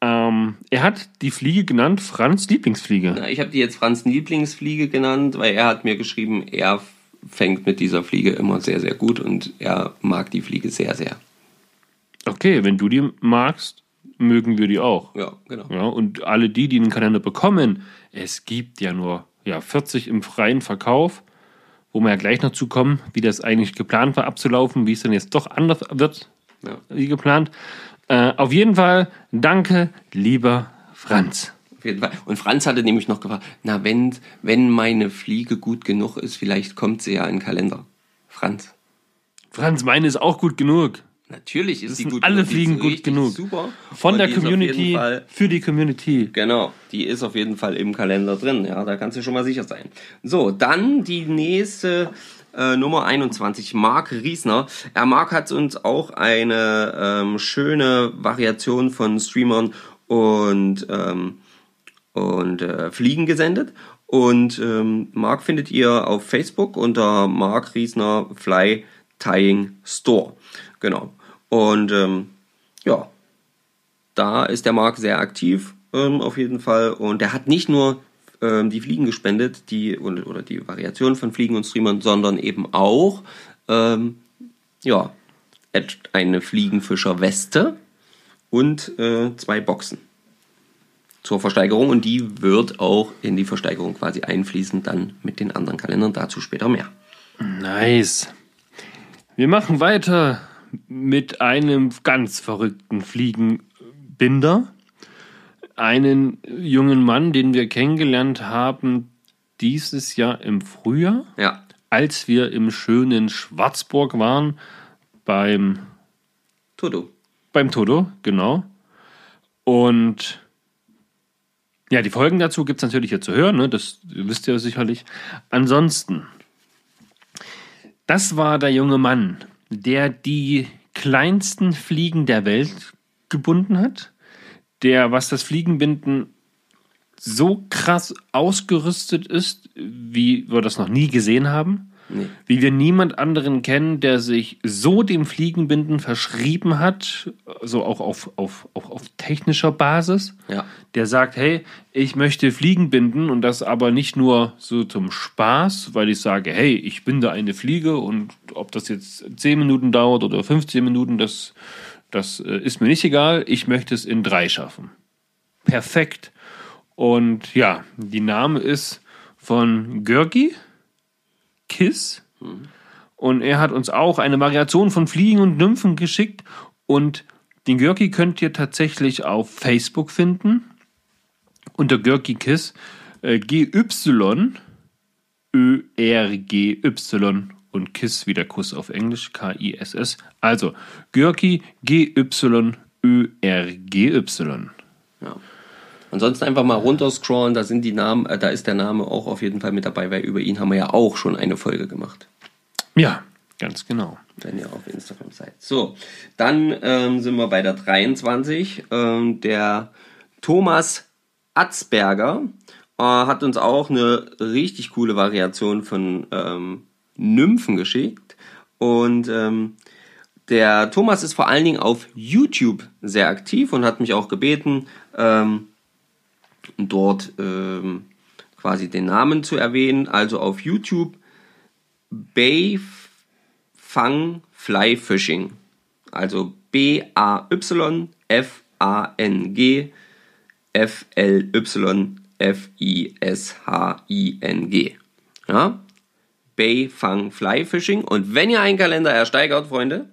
Ähm, er hat die Fliege genannt Franz Lieblingsfliege. Na, ich habe die jetzt Franz Lieblingsfliege genannt, weil er hat mir geschrieben, er fängt mit dieser Fliege immer sehr, sehr gut und er mag die Fliege sehr, sehr. Okay, wenn du die magst, mögen wir die auch. Ja, genau. Ja, und alle die, die den Kalender bekommen, es gibt ja nur ja, 40 im freien Verkauf, wo wir ja gleich noch zukommen, wie das eigentlich geplant war abzulaufen, wie es dann jetzt doch anders wird, Ja. wie geplant. Äh, auf jeden Fall, danke, lieber Franz. Und Franz hatte nämlich noch gefragt, na, wenn, wenn meine Fliege gut genug ist, vielleicht kommt sie ja in den Kalender. Franz. Franz, meine ist auch gut genug. Natürlich ist Das sind gut alle genug. Die Fliegen gut genug. Super. Von Und der Community Fall- für die Community. Genau, die ist auf jeden Fall im Kalender drin. Ja, da kannst du schon mal sicher sein. So, dann die nächste äh, Nummer 21, Marc Riesner. Er Marc hat uns auch eine ähm, schöne Variation von Streamern und ähm, und äh, Fliegen gesendet. Und ähm, Marc findet ihr auf Facebook unter Marc Riesner Fly Tying Store. Genau. Und ähm, ja, da ist der Marc sehr aktiv, ähm, auf jeden Fall. Und er hat nicht nur ähm, die Fliegen gespendet, die oder, die Variation von Fliegen und Streamern, sondern eben auch ähm, ja, eine Fliegenfischer-Weste und äh, zwei Boxen zur Versteigerung. Und die wird auch in die Versteigerung quasi einfließen, dann mit den anderen Kalendern. Dazu später mehr. Nice. Wir machen weiter mit einem ganz verrückten Fliegenbinder. Einen jungen Mann, den wir kennengelernt haben dieses Jahr im Frühjahr, Ja, als wir im schönen Schwarzburg waren, beim, Toto. beim Toto, genau. Und ja, die Folgen dazu gibt es natürlich hier zu hören, ne? das wisst ihr sicherlich. Ansonsten, das war der junge Mann, der die kleinsten Fliegen der Welt gebunden hat, der, was das Fliegenbinden so krass ausgerüstet ist, wie wir das noch nie gesehen haben. Nee. Wie wir niemand anderen kennen, der sich so dem Fliegenbinden verschrieben hat, so auch auf, auf, auf, auf technischer Basis Ja. der sagt, hey, ich möchte Fliegen binden und das aber nicht nur so zum Spaß, weil ich sage, hey, ich binde eine Fliege und ob das jetzt 10 Minuten dauert oder 15 Minuten, das, das äh, ist mir nicht egal. Ich möchte es in drei schaffen. Perfekt. Und ja, die Name ist von Görgi Kiss. Und er hat uns auch eine Variation von Fliegen und Nymphen geschickt. Und den Görki könnt ihr tatsächlich auf Facebook finden. Unter Görki Kiss. Äh, G-Y, Ö-R-G-Y und Kiss wie der Kuss auf Englisch, K-I-S-S. Also Görki, G-Y-Ö-R-G-Y. Ja. Ansonsten einfach mal runterscrollen, da sind die Namen, äh, da ist der Name auch auf jeden Fall mit dabei, weil über ihn haben wir ja auch schon eine Folge gemacht. Ja, Ganz genau. wenn ihr auf Instagram seid. So, dann ähm, sind wir bei der 23. Ähm, der Thomas Atzberger äh, hat uns auch eine richtig coole Variation von ähm, Nymphen geschickt. Und ähm, der Thomas ist vor allen Dingen auf YouTube sehr aktiv und hat mich auch gebeten, ähm, dort ähm, quasi den Namen zu erwähnen. Also auf YouTube Bay Fang Fly Fishing. Also B-A-Y-F-A-N-G F-L-Y-F-I-S-H-I-N-G. Ja? Bay Fang Fly Fishing. Und wenn ihr einen Kalender ersteigert, Freunde,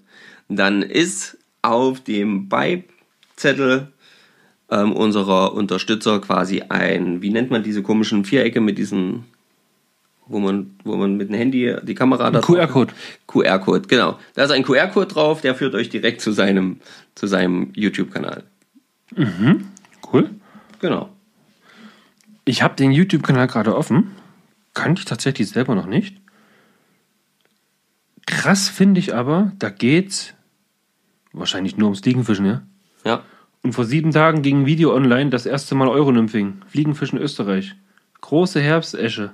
dann ist auf dem Beizettel ähm, unserer Unterstützer quasi ein, wie nennt man diese komischen Vierecke mit diesen, wo man, wo man mit dem Handy die Kamera da QR-Code. QR-Code, genau. Da ist ein QR-Code drauf, der führt euch direkt zu seinem, zu seinem YouTube-Kanal. Cool. Genau. Ich habe den YouTube-Kanal gerade offen. Kannte ich tatsächlich selber noch nicht. Krass finde ich aber, da geht's wahrscheinlich nur ums Fliegenfischen, ja? Ja. Und vor sieben Tagen ging ein Video online, das erste Mal Euronymphing. Fliegenfischen Österreich. Große Herbstesche.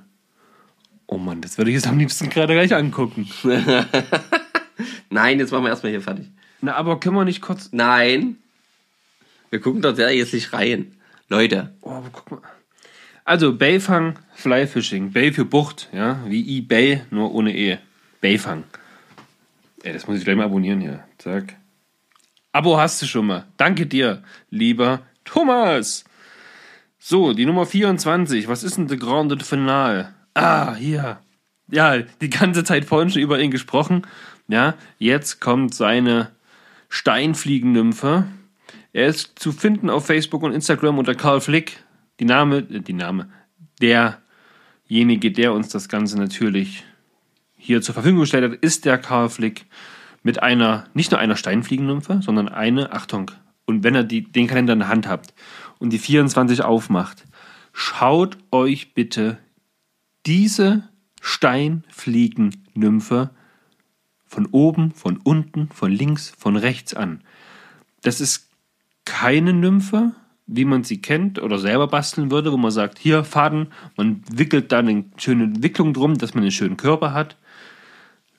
Oh Mann, das würde ich jetzt am liebsten gerade gleich angucken. Nein, jetzt machen wir erstmal hier fertig. Na, aber können wir nicht kurz. Nein. Wir gucken dort jetzt nicht rein. Leute. Oh, aber guck mal. Also, Bayfang Fly Fishing. Bay für Bucht, ja? Wie eBay, nur ohne E. Bayfang. Ey, das muss ich gleich mal abonnieren hier. Zack. Abo hast du schon mal. Danke dir, lieber Thomas. So, die Nummer 24. Was ist denn der Grande Finale? Ah, hier. Ja, die ganze Zeit vorhin schon über ihn gesprochen. Ja, jetzt kommt seine Steinfliegennymphe. Er ist zu finden auf Facebook und Instagram unter Karl Flick. Die Name, äh, die Name, derjenige, der uns das Ganze natürlich hier zur Verfügung gestellt hat, ist der Karl Flick mit einer, nicht nur einer Steinfliegennymphe, sondern eine, Achtung, und wenn ihr die, den Kalender in der Hand habt und die 24 aufmacht, schaut euch bitte diese Steinfliegennymphe von oben, von unten, von links, von rechts an. Das ist keine Nymphe, wie man sie kennt oder selber basteln würde, wo man sagt, hier Faden, man wickelt da eine schöne Wicklung drum, dass man einen schönen Körper hat.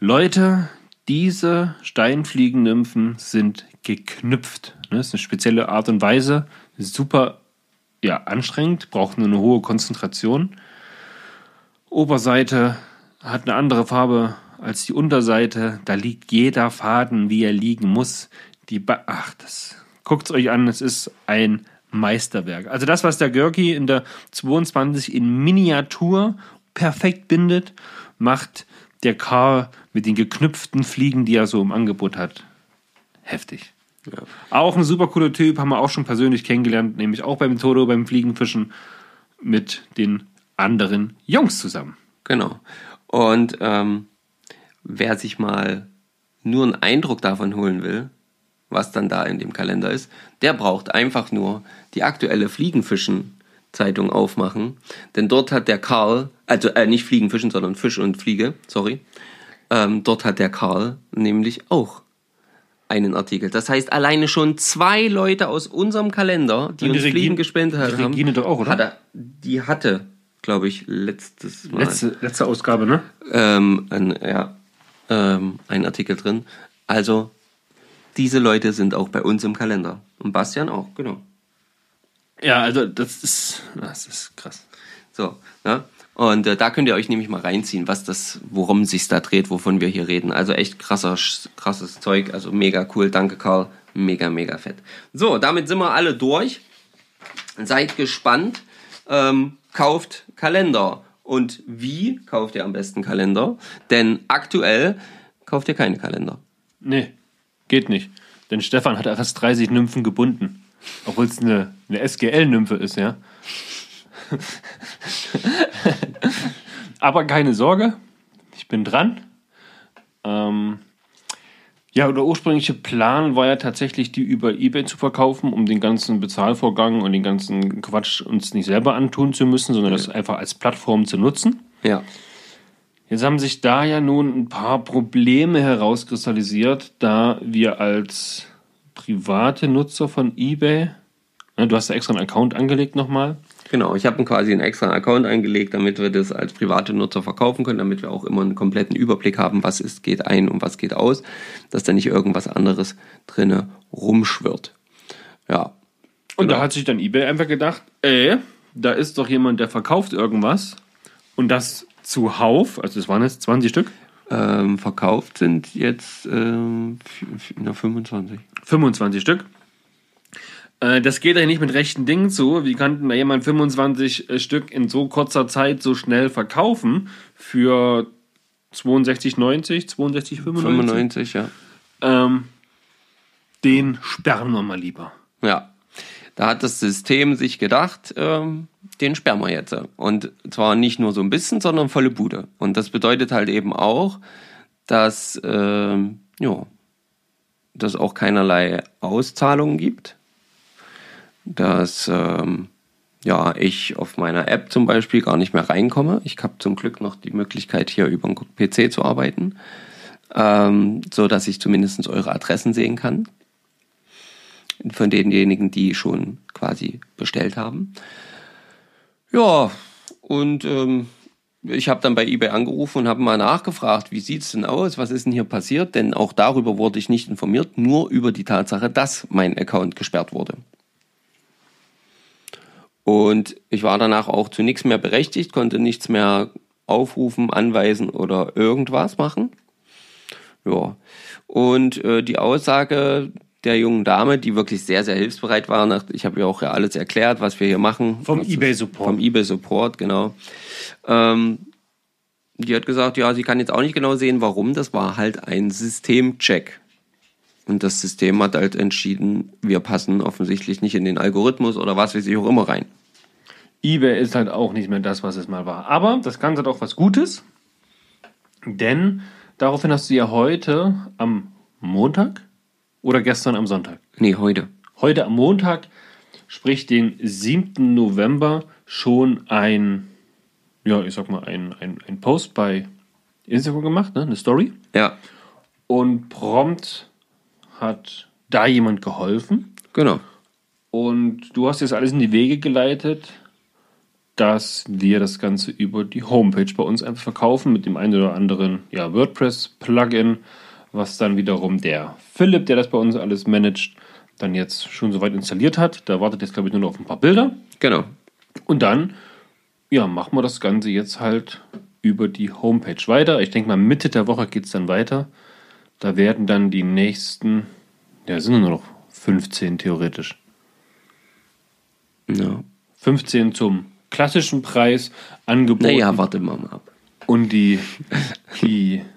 Leute, diese Steinfliegennymphen sind geknüpft. Ne? Das ist eine spezielle Art und Weise, super ja, anstrengend, braucht nur eine hohe Konzentration. Oberseite hat eine andere Farbe als die Unterseite. Da liegt jeder Faden, wie er liegen muss. Die ba Ach, das guckt euch an, es ist ein Meisterwerk. Also das, was der Görki in der 22 in Miniatur perfekt bindet, macht der Karl mit den geknüpften Fliegen, die er so im Angebot hat. Heftig. Auch ein super cooler Typ, haben wir auch schon persönlich kennengelernt, nämlich auch beim Todo, beim Fliegenfischen mit den anderen Jungs zusammen. Genau. Und ähm, wer sich mal nur einen Eindruck davon holen will, was dann da in dem Kalender ist, der braucht einfach nur die aktuelle Fliegenfischen-Zeitung aufmachen. Denn dort hat der Karl, also äh, nicht Fliegenfischen, sondern Fisch und Fliege, sorry. Ähm, dort hat der Karl nämlich auch einen Artikel. Das heißt, alleine schon zwei Leute aus unserem Kalender, die die uns Regine- Fliegen gespendet die haben, Regine doch auch, oder? Hat er, die hatte, glaube ich, letztes Mal Letzte, letzte Ausgabe, ne? ähm, ein, ja, ähm, ein Artikel drin. Also, diese Leute sind auch bei uns im Kalender. Und Bastian auch, genau. Ja, also das ist, das ist krass. So, ne? Und äh, da könnt ihr euch nämlich mal reinziehen, was das, worum sich da dreht, wovon wir hier reden. Also echt krasser, krasses Zeug. Also mega cool. Danke, Karl. Mega, mega fett. So, damit sind wir alle durch. Seid gespannt. Ähm, kauft Kalender. Und wie kauft ihr am besten Kalender? Denn aktuell kauft ihr keine Kalender. Nee, geht nicht. Denn Stefan hat erst 30 Nymphen gebunden. Obwohl es eine, eine SGL-Nymphe ist, ja. Aber keine Sorge, ich bin dran. Ähm, ja, der ursprüngliche Plan war ja tatsächlich, die über Ebay zu verkaufen, um den ganzen Bezahlvorgang und den ganzen Quatsch uns nicht selber antun zu müssen, sondern das einfach als Plattform zu nutzen. Ja. Jetzt haben sich da ja nun ein paar Probleme herauskristallisiert, da wir als private Nutzer von eBay, ne, du hast da extra einen Account angelegt nochmal, Genau, ich habe quasi einen extra Account eingelegt, damit wir das als private Nutzer verkaufen können, damit wir auch immer einen kompletten Überblick haben, was ist, geht ein und was geht aus, dass da nicht irgendwas anderes drinne rumschwirrt. Ja. Und Genau. da hat sich dann eBay einfach gedacht, ey, da ist doch jemand, der verkauft irgendwas und das zuhauf, also es waren jetzt 20 Stück, Ähm, verkauft sind jetzt ähm, f- f- na, 25. 25 Stück. Äh, Das geht ja nicht mit rechten Dingen zu. Wie kann da jemand 25 äh, Stück in so kurzer Zeit so schnell verkaufen für 62,90, 62,95? 95, ja. Ähm, den sperren wir mal lieber. Ja. Da hat das System sich gedacht, ähm, den sperren wir jetzt. Und zwar nicht nur so ein bisschen, sondern volle Bude. Und das bedeutet halt eben auch, dass ähm, ja, dass auch keinerlei Auszahlungen gibt. Dass ähm, ja, ich auf meiner App zum Beispiel gar nicht mehr reinkomme. Ich habe zum Glück noch die Möglichkeit, hier über den PC zu arbeiten, ähm, so dass ich zumindest eure Adressen sehen kann von denjenigen, die schon quasi bestellt haben. Ja, und ähm, ich habe dann bei eBay angerufen und habe mal nachgefragt, wie sieht's denn aus, was ist denn hier passiert? Denn auch darüber wurde ich nicht informiert, nur über die Tatsache, dass mein Account gesperrt wurde. Und ich war danach auch zu nichts mehr berechtigt, konnte nichts mehr aufrufen, anweisen oder irgendwas machen. Ja. Und äh, die Aussage der jungen Dame, die wirklich sehr, sehr hilfsbereit war, ich habe ihr auch ja alles erklärt, was wir hier machen. Vom Was- eBay-Support. Vom eBay-Support, genau. Ähm, die hat gesagt, ja, sie kann jetzt auch nicht genau sehen, warum. Das war halt ein Systemcheck. Und das System hat halt entschieden, wir passen offensichtlich nicht in den Algorithmus oder was weiß ich auch immer rein. eBay ist halt auch nicht mehr das, was es mal war. Aber das Ganze hat auch was Gutes, denn daraufhin hast du ja heute am Montag oder gestern am Sonntag, Nee, heute. heute am Montag, sprich den 7. November, schon ein, ja, ich sag mal, ein, ein, ein Post bei Instagram gemacht, ne? eine Story. Ja, Und prompt hat da jemand geholfen. genau. Und du hast jetzt alles in die Wege geleitet, dass wir das Ganze über die Homepage bei uns einfach verkaufen mit dem einen oder anderen ja, WordPress-Plugin, was dann wiederum der Philipp, der das bei uns alles managt, dann jetzt schon soweit installiert hat. Da wartet jetzt, glaube ich, nur noch auf ein paar Bilder. Genau. Und dann, ja, machen wir das Ganze jetzt halt über die Homepage weiter. Ich denke mal, Mitte der Woche geht es dann weiter. Da werden dann die nächsten, ja, sind nur noch 15 theoretisch. Ja. 15 zum klassischen Preis angeboten Naja, warte mal mal ab. und die, die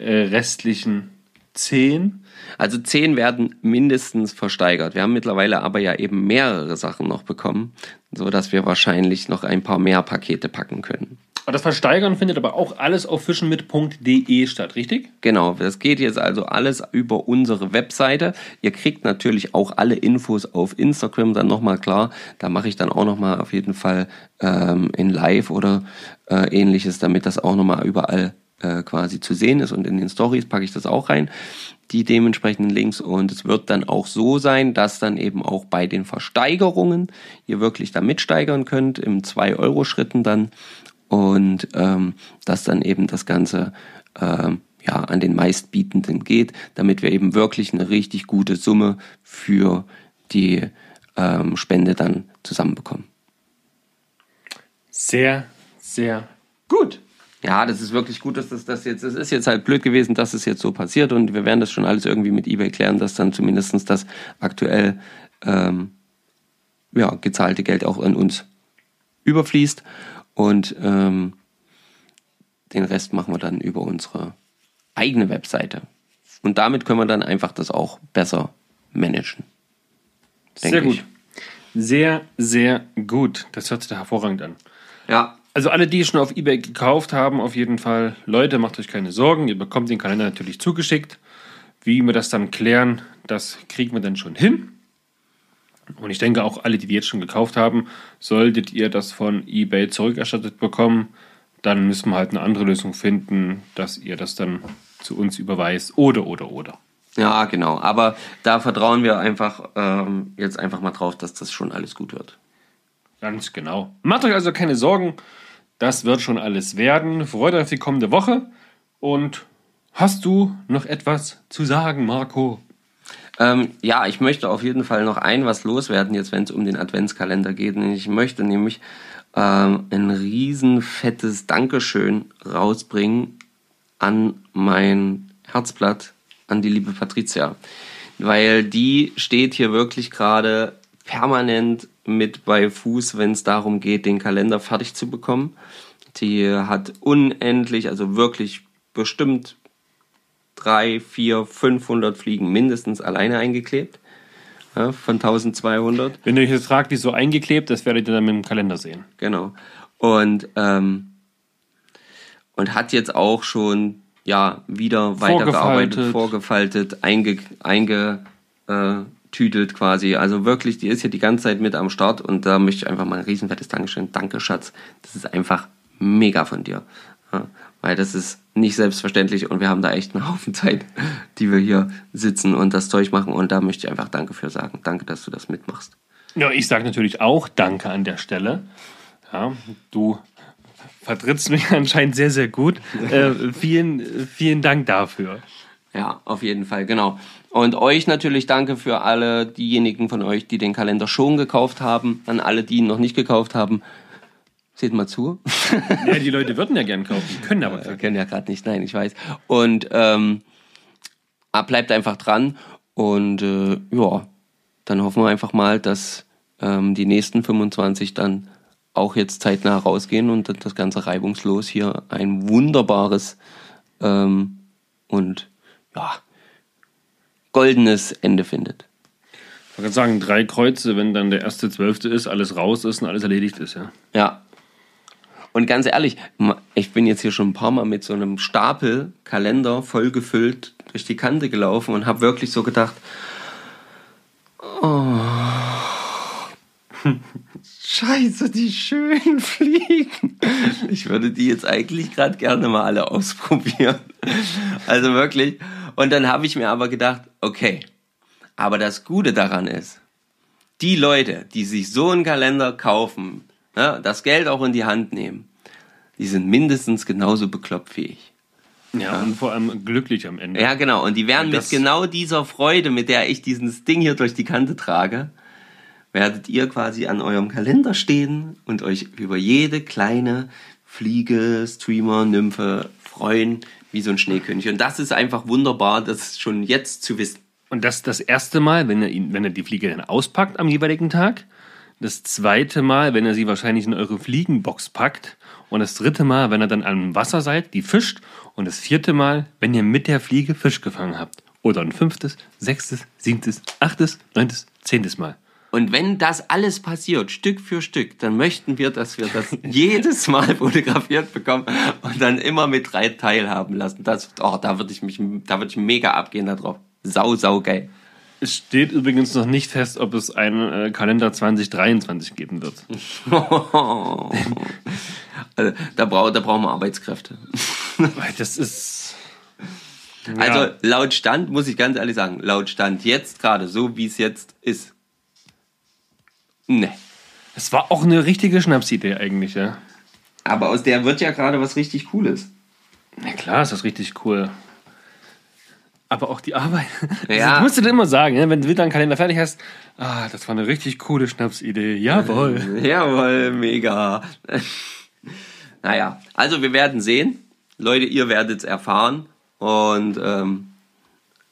äh, restlichen 10. Also zehn werden mindestens versteigert. Wir haben mittlerweile aber ja eben mehrere Sachen noch bekommen, so dass wir wahrscheinlich noch ein paar mehr Pakete packen können. Aber Das Versteigern findet aber auch alles auf fischenmit.de statt, richtig? Genau, das geht jetzt also alles über unsere Webseite. Ihr kriegt natürlich auch alle Infos auf Instagram dann nochmal klar. Da mache ich dann auch nochmal auf jeden Fall ähm, in Live oder äh, ähnliches, damit das auch nochmal überall äh, quasi zu sehen ist. Und in den Stories packe ich das auch rein, die dementsprechenden Links. Und es wird dann auch so sein, dass dann eben auch bei den Versteigerungen ihr wirklich da mitsteigern könnt, im 2-Euro-Schritten dann. Und ähm, dass dann eben das Ganze ähm, ja, an den meistbietenden geht, damit wir eben wirklich eine richtig gute Summe für die ähm, Spende dann zusammenbekommen. Sehr, sehr gut. Ja, das ist wirklich gut, dass das, das jetzt, es ist jetzt halt blöd gewesen, dass es jetzt so passiert und wir werden das schon alles irgendwie mit eBay klären, dass dann zumindest das aktuell ähm, ja, gezahlte Geld auch an uns überfließt und ähm, den Rest machen wir dann über unsere eigene Webseite. Und damit können wir dann einfach das auch besser managen. Sehr gut. ich. Sehr, sehr gut. Das hört sich da hervorragend an. Ja, Also alle, die schon auf Ebay gekauft haben, auf jeden Fall, Leute, macht euch keine Sorgen. Ihr bekommt den Kalender natürlich zugeschickt. Wie wir das dann klären, das kriegen wir dann schon hin. Und ich denke auch alle, die, jetzt schon gekauft haben, solltet ihr das von Ebay zurückerstattet bekommen, dann müssen wir halt eine andere Lösung finden, dass ihr das dann zu uns überweist. Oder, oder, oder. Ja, genau. Aber da vertrauen wir einfach ähm, jetzt einfach mal drauf, dass das schon alles gut wird. Ganz genau. Macht euch also keine Sorgen. Das wird schon alles werden. Freut euch auf die kommende Woche. Und hast du noch etwas zu sagen, Marco? Ähm, ja, ich möchte auf jeden Fall noch ein was loswerden, jetzt wenn es um den Adventskalender geht. Ich möchte nämlich ähm, ein riesen fettes Dankeschön rausbringen an mein Herzblatt, an die liebe Patricia. Weil die steht hier wirklich gerade permanent mit bei Fuß, wenn es darum geht, den Kalender fertig zu bekommen. Die hat unendlich, also wirklich bestimmt drei, vier, 500 Fliegen mindestens alleine eingeklebt. Ja, von 1200. Wenn ihr euch jetzt fragt, wieso eingeklebt, das werdet ihr dann mit dem Kalender sehen. Genau. Und, ähm, und hat jetzt auch schon ja, wieder weitergearbeitet, vorgefaltet, einge, eingetütelt quasi. Also wirklich, die ist hier die ganze Zeit mit am Start und da möchte ich einfach mal ein riesenfettes Dankeschön. Danke, Schatz. Das ist einfach mega von dir. Ja, weil das ist nicht selbstverständlich und wir haben da echt einen Haufen Zeit, die wir hier sitzen und das Zeug machen und da möchte ich einfach Danke für sagen. Danke, dass du das mitmachst. Ja, ich sage natürlich auch Danke an der Stelle. Ja, du vertrittst mich anscheinend sehr, sehr gut. Äh, vielen, vielen Dank dafür. Ja, auf jeden Fall, genau. Und euch natürlich danke für alle diejenigen von euch, die den Kalender schon gekauft haben, an alle, die ihn noch nicht gekauft haben. Seht mal zu. Ja, die Leute würden ja gern kaufen, können aber ja, können ja gerade nicht, nein, ich weiß. Und ähm, ah, bleibt einfach dran und äh, ja, dann hoffen wir einfach mal, dass ähm, die nächsten 25 dann auch jetzt zeitnah rausgehen und das Ganze reibungslos hier ein wunderbares ähm, und ja, goldenes Ende findet. Ich kann sagen, drei Kreuze, wenn dann der erste Zwölfte ist, alles raus ist und alles erledigt ist, ja. Ja, und ganz ehrlich, ich bin jetzt hier schon ein paar Mal mit so einem Stapel Kalender vollgefüllt durch die Kante gelaufen und habe wirklich so gedacht, oh, scheiße, die schönen Fliegen. Ich würde die jetzt eigentlich gerade gerne mal alle ausprobieren. Also wirklich. Und dann habe ich mir aber gedacht, okay, aber das Gute daran ist, die Leute, die sich so einen Kalender kaufen, ne, das Geld auch in die Hand nehmen, die sind mindestens genauso bekloppt wie ich. Ja, und vor allem glücklich am Ende. Ja, genau. Und die werden mit genau dieser Freude, mit der ich dieses Ding hier durch die Kante trage, werdet ihr quasi an eurem Kalender stehen und euch über jede kleine Fliege, Streamer, Nymphe freuen, wie so ein Schneekönig. Und das ist einfach wunderbar, das schon jetzt zu wissen. Und das das erste Mal, wenn er, ihn, wenn er die Fliege dann auspackt am jeweiligen Tag. Das zweite Mal, wenn er sie wahrscheinlich in eure Fliegenbox packt. Und das dritte Mal, wenn ihr dann am Wasser seid, die fischt. Und das vierte Mal, wenn ihr mit der Fliege Fisch gefangen habt. Oder ein fünftes, sechstes, siebtes, achtes, neuntes, zehntes Mal. Und wenn das alles passiert, Stück für Stück, dann möchten wir, dass wir das jedes Mal fotografiert bekommen und dann immer mit drei teilhaben lassen. Das, oh, da würde ich mich, da würde ich mega abgehen darauf. Sau, sau geil. Es steht übrigens noch nicht fest, ob es einen äh, Kalender 2023 geben wird. also, da, brauch, da brauchen wir Arbeitskräfte. das ist. Ja. Also laut Stand, muss ich ganz ehrlich sagen, laut Stand jetzt gerade, so wie es jetzt ist. Ne. Es war auch eine richtige Schnapsidee eigentlich, ja. Aber aus der wird ja gerade was richtig Cooles. Na klar, ist das richtig cool aber auch die Arbeit. Ja. Das musst du dir immer sagen, wenn du wieder einen Kalender fertig hast. Ah, das war eine richtig coole Schnapsidee. Jawohl. Jawohl, mega. naja, also wir werden sehen. Leute, ihr werdet es erfahren und ähm,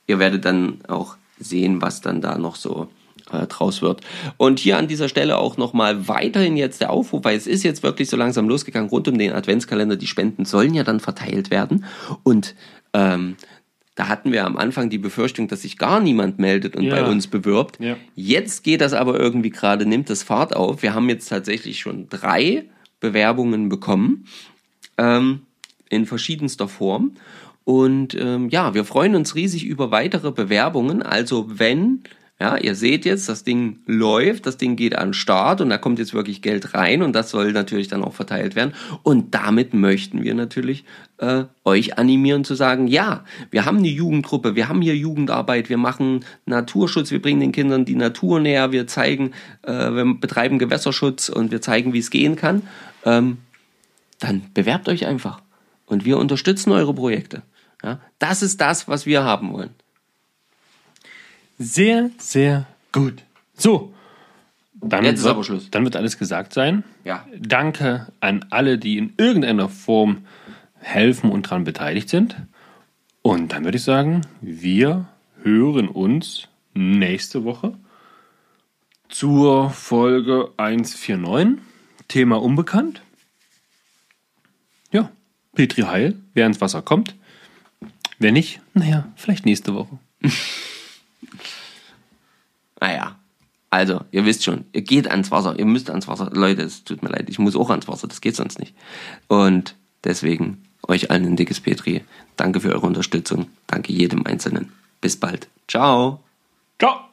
ihr werdet dann auch sehen, was dann da noch so äh, draus wird. Und hier an dieser Stelle auch nochmal weiterhin jetzt der Aufruf, weil es ist jetzt wirklich so langsam losgegangen rund um den Adventskalender. Die Spenden sollen ja dann verteilt werden und ähm, da hatten wir am Anfang die Befürchtung, dass sich gar niemand meldet und ja. bei uns bewirbt. Ja. Jetzt geht das aber irgendwie gerade, nimmt das Fahrt auf. Wir haben jetzt tatsächlich schon drei Bewerbungen bekommen ähm, in verschiedenster Form. Und ähm, ja, wir freuen uns riesig über weitere Bewerbungen. Also wenn Ja, ihr seht jetzt, das Ding läuft, das Ding geht an den Start und da kommt jetzt wirklich Geld rein und das soll natürlich dann auch verteilt werden. Und damit möchten wir natürlich äh, euch animieren zu sagen, ja, wir haben eine Jugendgruppe, wir haben hier Jugendarbeit, wir machen Naturschutz, wir bringen den Kindern die Natur näher, wir zeigen, äh, wir betreiben Gewässerschutz und wir zeigen, wie es gehen kann. Ähm, dann bewerbt euch einfach und wir unterstützen eure Projekte. Ja, das ist das, was wir haben wollen. Sehr, sehr gut. So. Dann Jetzt ist wird, aber Schluss. Dann wird alles gesagt sein. Ja. Danke an alle, die in irgendeiner Form helfen und daran beteiligt sind. Und dann würde ich sagen, wir hören uns nächste Woche zur Folge 149. Thema unbekannt. Ja, Petri Heil, wer ins Wasser kommt. Wer nicht, naja, vielleicht nächste Woche. Naja, also, ihr wisst schon, ihr geht ans Wasser, ihr müsst ans Wasser. Leute, es tut mir leid, ich muss auch ans Wasser, das geht sonst nicht. Und deswegen euch allen ein dickes Petri. Danke für eure Unterstützung. Danke jedem Einzelnen. Bis bald. Ciao. Ciao!